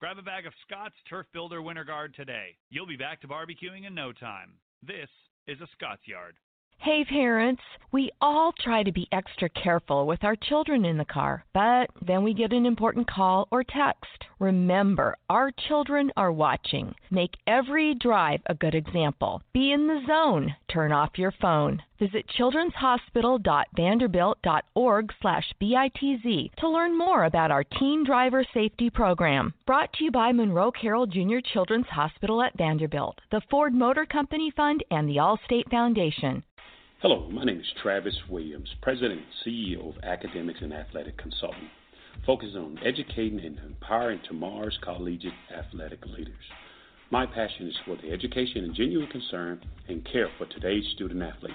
Grab a bag of Scott's Turf Builder Winter Guard today. You'll be back to barbecuing in no time. This is a Scott's Yard. Hey parents, we all try to be extra careful with our children in the car, but then we get an important call or text. Remember, our children are watching. Make every drive a good example. Be in the zone. Turn off your phone. Visit children'shospital.vanderbilt.org/bitz to learn more about our teen driver safety program. Brought to you by Monroe Carroll Jr. Children's Hospital at Vanderbilt, the Ford Motor Company Fund, and the Allstate Foundation. Hello, my name is Travis Williams, President and CEO of Academics and Athletic Consulting, focusing on educating and empowering tomorrow's collegiate athletic leaders. My passion is for the education and genuine concern and care for today's student athlete.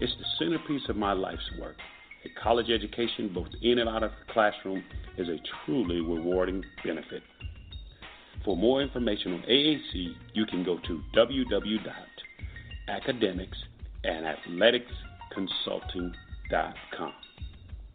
It's the centerpiece of my life's work. A college education, both in and out of the classroom, is a truly rewarding benefit. For more information on AAC, you can go to www.academics.com and athleticsconsulting.com.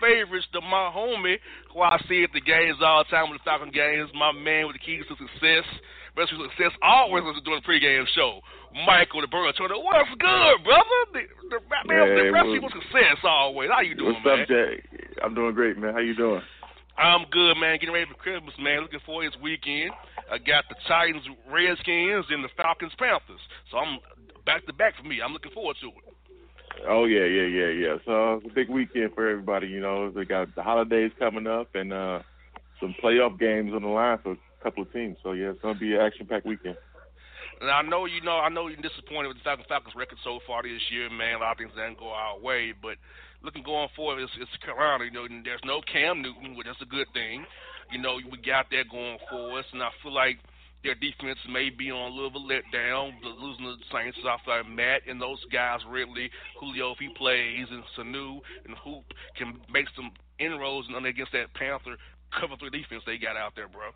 Favorites to my homie, who I see at the games all the time with the Falcon games, my man with the keys to success. Best of success always was doing a pregame show. Michael the Burner Turner, what's good, brother? The, the, man, hey, the recipe for success always. How you doing, what's man? up, Jay? I'm doing great, man. How you doing? I'm good, man. Getting ready for Christmas, man. Looking forward to this weekend. I got the Titans, Redskins, and the Falcons, Panthers. So I'm back to back for me. I'm looking forward to it. Oh yeah, yeah, yeah, yeah. So it's a big weekend for everybody. You know, they got the holidays coming up and uh some playoff games on the line for a couple of teams. So yeah, it's gonna be an action-packed weekend. And I know you know I know you're disappointed with the Falcons, Falcons record so far this year, man. A lot of things didn't go our way, but looking going forward, it's, it's Carolina. You know, and there's no Cam Newton, which is a good thing. You know, we got that going for us, and I feel like their defense may be on a little bit let down, losing the Saints like Matt and those guys Ridley, Julio if he plays and Sanu and Hoop can make some inroads and against that Panther cover three defense they got out there, bro.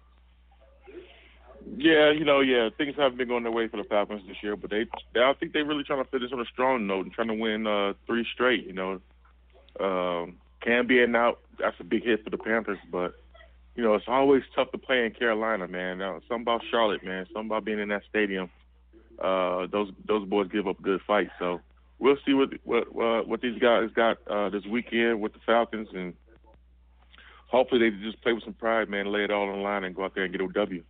Yeah, you know, yeah, things haven't been going their way for the Falcons this year, but they, they I think they're really trying to finish on a strong note and trying to win uh three straight. You know, um, Cam being out, that's a big hit for the Panthers, but you know, it's always tough to play in Carolina, man. Now, something about Charlotte, man. Something about being in that stadium. Uh, those those boys give up good fights. So we'll see what what uh, what these guys got uh, this weekend with the Falcons, and hopefully they just play with some pride, man. Lay it all on the line and go out there and get a W.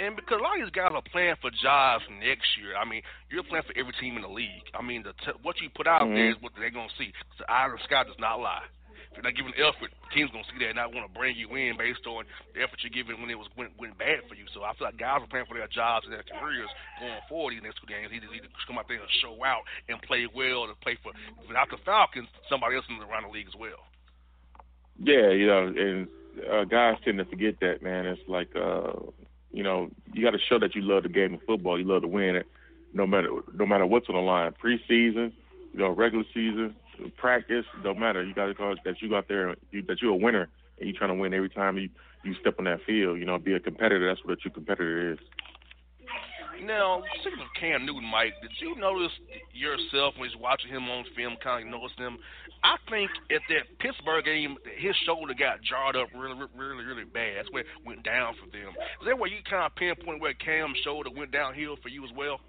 And because a lot of these guys are playing for jobs next year, I mean, you're playing for every team in the league. I mean, the t- what you put out mm-hmm. there is what they're gonna see. The eye of the sky does not lie. If you're not giving effort, team's gonna see that and not want to bring you in based on the effort you're giving when it was went, went bad for you. So I feel like guys are playing for their jobs and their careers going forward these next two games. Either, either come out there and show out and play well, to play for without the Falcons, somebody else in the around the league as well. Yeah, you know, and uh, guys tend to forget that, man. It's like uh, you know, you got to show that you love the game of football. You love to win it, no matter no matter what's on the line. Preseason, you know, regular season, practice, don't matter. You got to go that you got there, you, that you're a winner, and you're trying to win every time you you step on that field. You know, be a competitor. That's what a true competitor is. Now, speaking of Cam Newton, Mike, did you notice yourself when you're watching him on film, kind of noticed him? I think at that Pittsburgh game, his shoulder got jarred up really, really, really bad. That's where it went down for them. Is that where you kind of pinpoint where Cam's shoulder went downhill for you as well?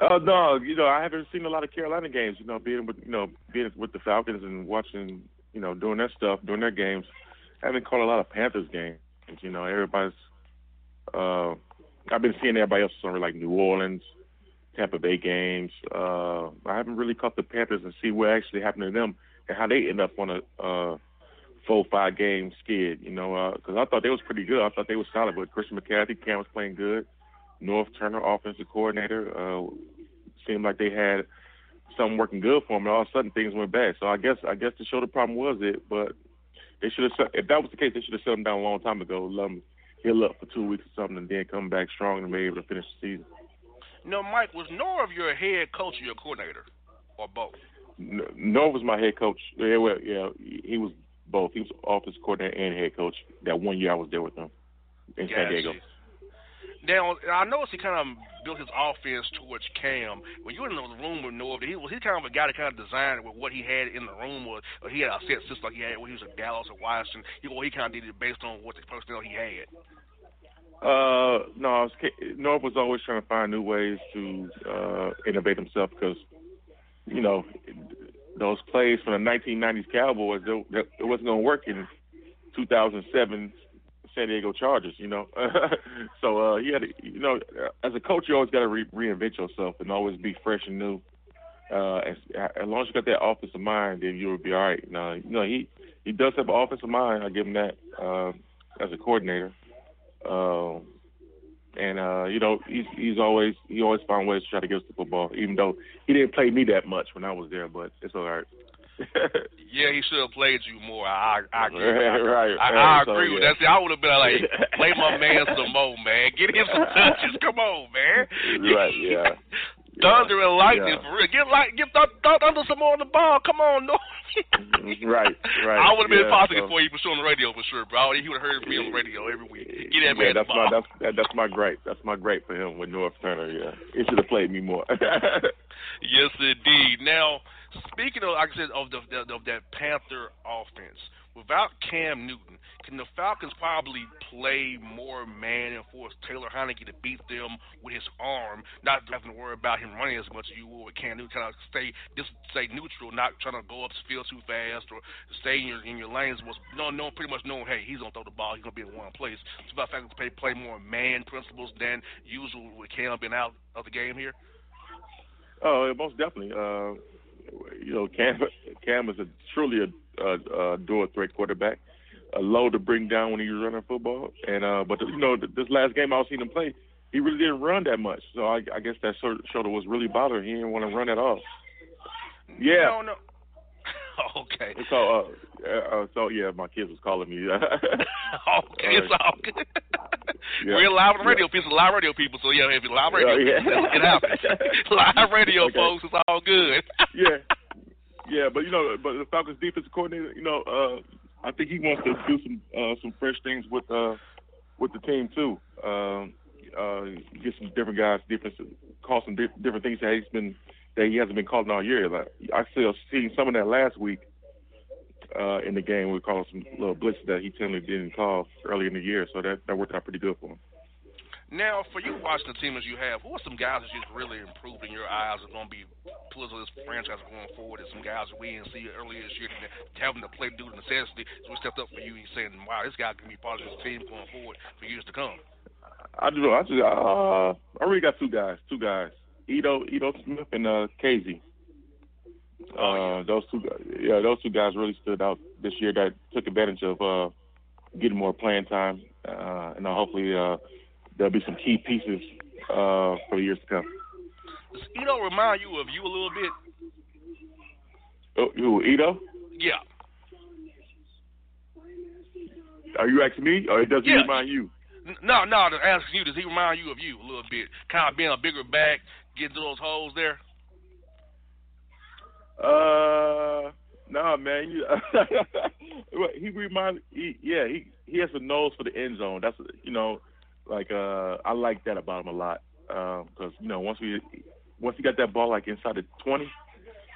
Uh, no, you know, I haven't seen a lot of Carolina games. You know, being with you know being with the Falcons and watching, you know, doing that stuff, doing their games. I haven't caught a lot of Panthers games. You know, everybody's. Uh, I've been seeing everybody else on like New Orleans, Tampa Bay games. Uh, I haven't really caught the Panthers and see what actually happened to them and how they end up on a uh, four five game skid. You know, because uh, I thought they was pretty good. I thought they was solid, but Christian McCaffrey, Cam was playing good. Norv Turner, offensive coordinator, uh, seemed like they had something working good for them, and all of a sudden things went bad. So I guess I guess the show the problem was it, but they should have. If that was the case, they should have shut them down a long time ago. Let them heal up for two weeks or something, and then come back strong and be able to finish the season. No, Mike, was Norv your head coach or your coordinator, or both? Norv was my head coach. Yeah, well, yeah, he was both. He was offensive coordinator and head coach. That one year I was there with him in. San Diego. Now I noticed he kind of built his offense towards Cam. When you were in the room with Norv, he was he kind of a guy that kind of designed with what he had in the room was he had a set system like he had when he was at Dallas or Washington. He well, he kind of did it based on what the personnel he had. Uh, no, Norv was always trying to find new ways to uh, innovate himself because, you know, those plays from the 1990s Cowboys, it wasn't going to work in 2007 San Diego Chargers, you know. so uh, he had, to, you know, as a coach, you always got to re- reinvent yourself and always be fresh and new. Uh, as, as long as you got that offensive mind, then you'll be all right. Now, you know, he he does have an offensive mind. I give him that uh, as a coordinator. Uh, and uh, you know, he's he's always he always found ways to try to get us the football, even though he didn't play me that much when I was there. But it's all right. Yeah, he should have played you more. I I agree. Right, I. I agree so, with yeah. that. See, I would have been like, play my man some more, man. Get him some touches. Come on, man. Right. Yeah. Thunder and lightning yeah. for real. Get like get th- th- Thunder some more on the ball. Come on, no. Mm, right. Right. I would have been yeah, positive so. for you for sure on the radio for sure, bro. He would have heard me on the radio every week. Get that man yeah, that's my that's that, that's my great. That's my great for him with Norv Turner. Yeah, he should have played me more. yes, indeed. Now, speaking of, like I said, of the, the of that Panther offense, without Cam Newton, can the Falcons probably play more man and force Taylor Heinicke to beat them with his arm, not having to worry about him running as much as you would with Cam Newton, kind of stay just stay neutral, not trying to go up the field too fast or stay in your in your lanes. Was no, no, pretty much knowing, hey, he's gonna throw the ball, he's gonna be in one place. It's about Falcons play play more man principles than usual with Cam being out of the game here. Oh, most definitely. Uh, you know, Cam Cam is a truly a, a, a dual threat quarterback. A low to bring down when he was running football, and uh, but you know, this last game I was seeing him play, he really didn't run that much. So I, I guess that shoulder was really bothering. He didn't want to run at all. Yeah. No, no. okay. So, uh, uh, so yeah, my kids was calling me. okay, it's all good. Yeah. We're live on the radio Yeah. people, live radio people. So yeah, if you're live radio, Yeah, yeah. get out. live radio, Okay. folks, it's all good. yeah, yeah, but you know, but the Falcons defensive coordinator, you know, uh, I think he wants to do some uh, some fresh things with uh, with the team too. Um, uh, get some different guys, different call some di- different things that he's been that he hasn't been calling all year. Like I still seen some of that last week uh, in the game. We called some little blitzes that he generally didn't call early in the year, so that that worked out pretty good for him. Now, for you watching the team as you have, who are some guys that you've really improved in your eyes are going to be pillars of this franchise going forward? And some guys that we didn't see earlier this year that having to play due to necessity. So we stepped up for you and saying, wow, this guy can be part of this team going forward for years to come. I do. I just. Uh, I really got two guys. Two guys. Ito, Ito Smith and uh, Casey. Oh, Uh, those two, guys, yeah, those two guys really stood out this year. That took advantage of uh, getting more playing time, uh, and uh, hopefully uh, there'll be some key pieces uh, for the years to come. Does Ito remind you of you a little bit? Oh, who, Ito? Yeah. Are you asking me, or does he Yeah. remind you? No, No, I'm asking you, does he remind you of you a little bit? Kind of being a bigger back, getting to those holes there. Uh, no, man. You, he remind, he, yeah, he he has a nose for the end zone. That's you know, like uh, I like that about him a lot because you know once we once he got that ball like inside the twenty,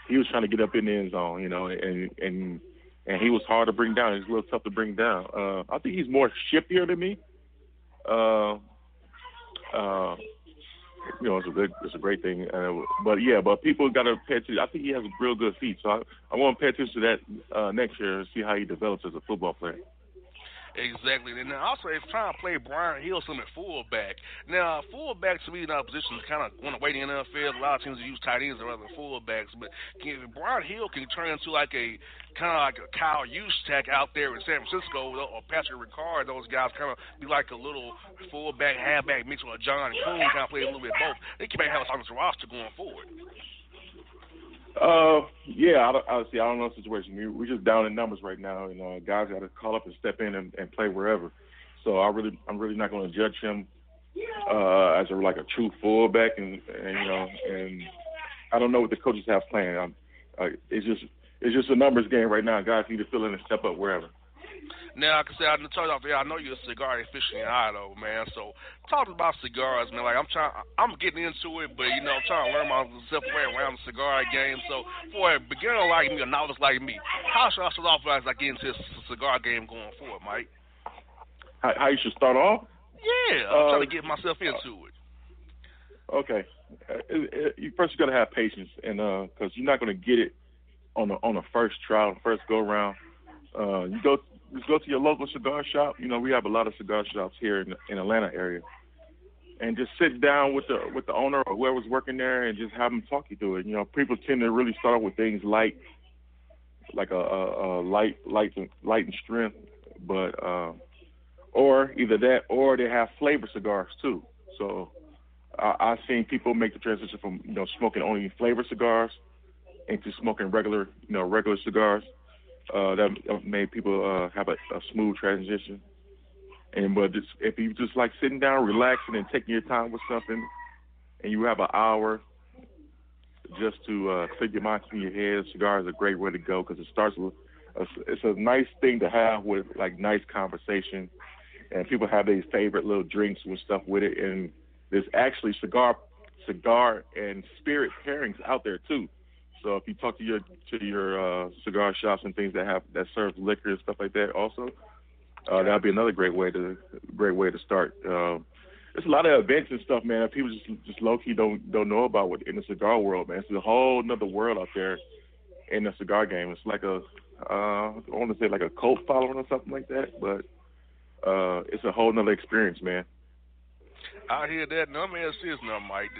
he was trying to get up in the end zone, you know, and and and he was hard to bring down. He's a little tough to bring down. Uh, I think he's more shiftier than me. Uh, uh, you know, it's a good, it's a great thing. Uh, but yeah, but people got to pay attention. I think he has real good feet, so I, I want to pay attention to that uh, next year and see how he develops as a football player. Exactly. And then also, if trying to play Brian Hill some at fullback. Now, fullback to me in our position is kind of going away in the NFL. A lot of teams use tight ends rather than fullbacks. But can, Brian Hill can turn into like a kind of like a Kyle Juszczyk out there in San Francisco or Patrick Ricard. Those guys kind of be like a little fullback, halfback mixed with a John Kuhn, kind of play a little bit both. They can have us on this roster going forward. Uh, yeah, I, see. I don't know the situation. We, we're just down in numbers right now, and uh, guys got to call up and step in and, and play wherever. So I really, I'm really not going to judge him uh, as a like a true fullback, and, and you know, and I don't know what the coaches have planned. I'm, uh, it's just, it's just a numbers game right now. Guys need to fill in and step up wherever. Now, like I said, I told you off there, I know you're a cigar aficionado, man. So, talking about cigars, man, like I'm trying, I'm getting into it, but you know, I'm trying to learn myself way around the cigar game. So, for a beginner like me, a novice like me, how should I start off as I get into this cigar game going forward, Mike? How, how you should start off? Yeah, I'm Uh, trying to get myself into it. Okay. Uh, you first you got to have patience, and because you're not going to get it on the on the first trial, first go round. Uh, you go just go to your local cigar shop. You know we have a lot of cigar shops here in in Atlanta area, and just sit down with the with the owner or whoever's working there, and just have them talk you through it. You know, people tend to really start with things light, like a, a, a light light light and strength, but uh, or either that or they have flavor cigars too. So I, I've seen people make the transition from you know smoking only flavor cigars into smoking regular you know regular cigars. Uh, that made people uh, have a, a smooth transition. And but just, if you just like sitting down, relaxing, and taking your time with something, and you have an hour just to uh, clear your mind, clear your head, cigar is a great way to go because it starts with. A, it's a nice thing to have with like nice conversation, and people have their favorite little drinks and stuff with it, and there's actually cigar cigar and spirit pairings out there too. So if you talk to your to your uh, cigar shops and things that have that serve liquor and stuff like that, also uh, that'd be another great way to great way to start. Uh, there's a lot of events and stuff, man. That people just just low key don't don't know about what in the cigar world, man. It's a whole another world out there in the cigar game. It's like a uh, I want to say like a cult following or something like that, but uh, it's a whole nother experience, man. I hear that. no me ask this Mike.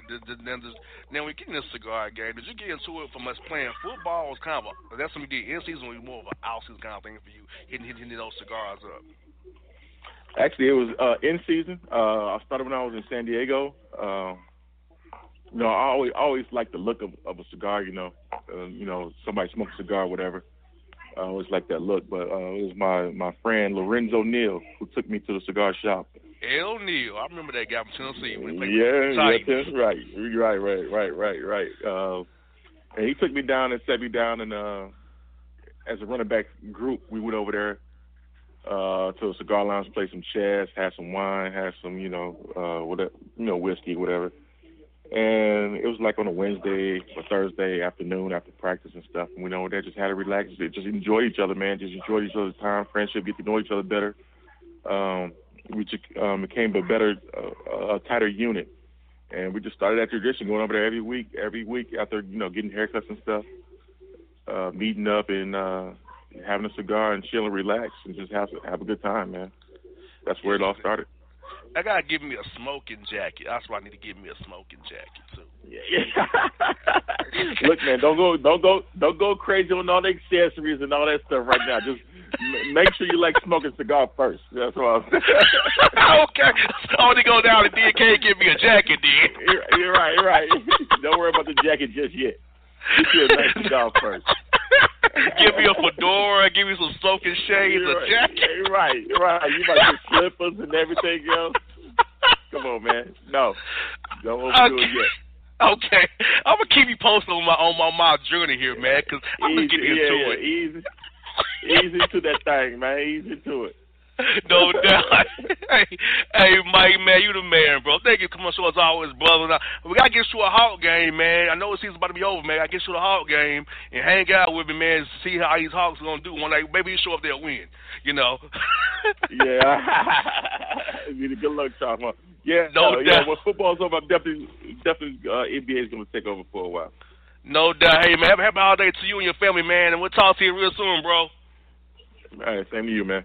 Now, when get in this cigar game, did you get into it from us playing football? Was kind of a, that's something you did in season, was more of an out season kind of thing for you, hitting, hitting, those cigars up. Actually, it was uh, in season. Uh, I started when I was in San Diego. Uh, you know, I always always liked the look of, of a cigar. You know, uh, you know, somebody smoke a cigar, whatever. I always like that look. But uh, it was my my friend Lorenzo Neal who took me to the cigar shop. L. Neal, I remember that guy from Tennessee when he played Yeah, that's right, right, right, right, right, right. Uh, and he took me down and set me down, and uh, as a running back group, we went over there uh, to a cigar lounge, played some chess, had some wine, had some, you know, uh, whatever, you know, whiskey, whatever. And it was like on a Wednesday or Thursday afternoon after practice and stuff. And we know there just had to relax, just enjoy each other, man. Just enjoy each other's time, friendship, get to know each other better. Um, we just um, became a better, uh, a tighter unit, and we just started that tradition, going over there every week, every week after you know getting haircuts and stuff, uh, meeting up and uh, having a cigar and chilling, relax and just have have a good time, man. That's where it all started. I gotta give me a smoking jacket. That's why I need to give me a smoking jacket too. Yeah. Look, man, don't go, don't go, don't go crazy on all the accessories and all that stuff right now. Just make sure you like smoking cigar first. That's what I'm okay, I only go down to DK give me a jacket, then. You're, you're right, you're right. Don't worry about the jacket just yet. Get you a nice cigar first. Give me a fedora, give me some smoking shades, You're a jacket. Right, you're right. You about to slippers and everything else. Come on, man. No, don't overdo it Okay. yet. Okay, I'm gonna keep you posted on my on my, my journey here, man, because I'm Easy, getting yeah, into yeah, it. Easy, easy to that thing, man. Easy to it. No doubt. hey, hey, Mike, man, you the man, bro. Thank you coming on show as always, brother. Now, we gotta get you a Hawk game, man. I know the season's about to be over, man. I get you a Hawk game and hang out with me, man. See how these Hawks are gonna do. One day, maybe you show up they'll win. You know. Yeah. Good luck, man. Yeah, No uh, yeah. doubt. When football's over, I'm definitely, definitely, uh, NBA is going to take over for a while. No doubt. Hey, man, have a happy holiday to you and your family, man, and we'll talk to you real soon, bro. All right, same to you, man.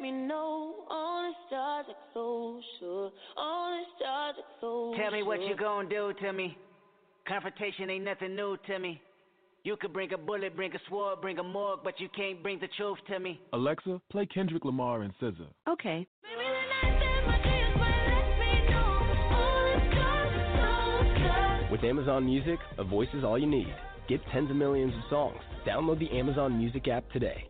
me know. All the stars are so sure. All the stars are so Tell me what sure. you gonna do to me. Confrontation ain't nothing new to me. You could bring a bullet, bring a sword, bring a morgue, but you can't bring the truth to me. Alexa, play Kendrick Lamar and SZA. Okay. With Amazon Music, a voice is all you need. Get tens of millions of songs. Download the Amazon Music app today.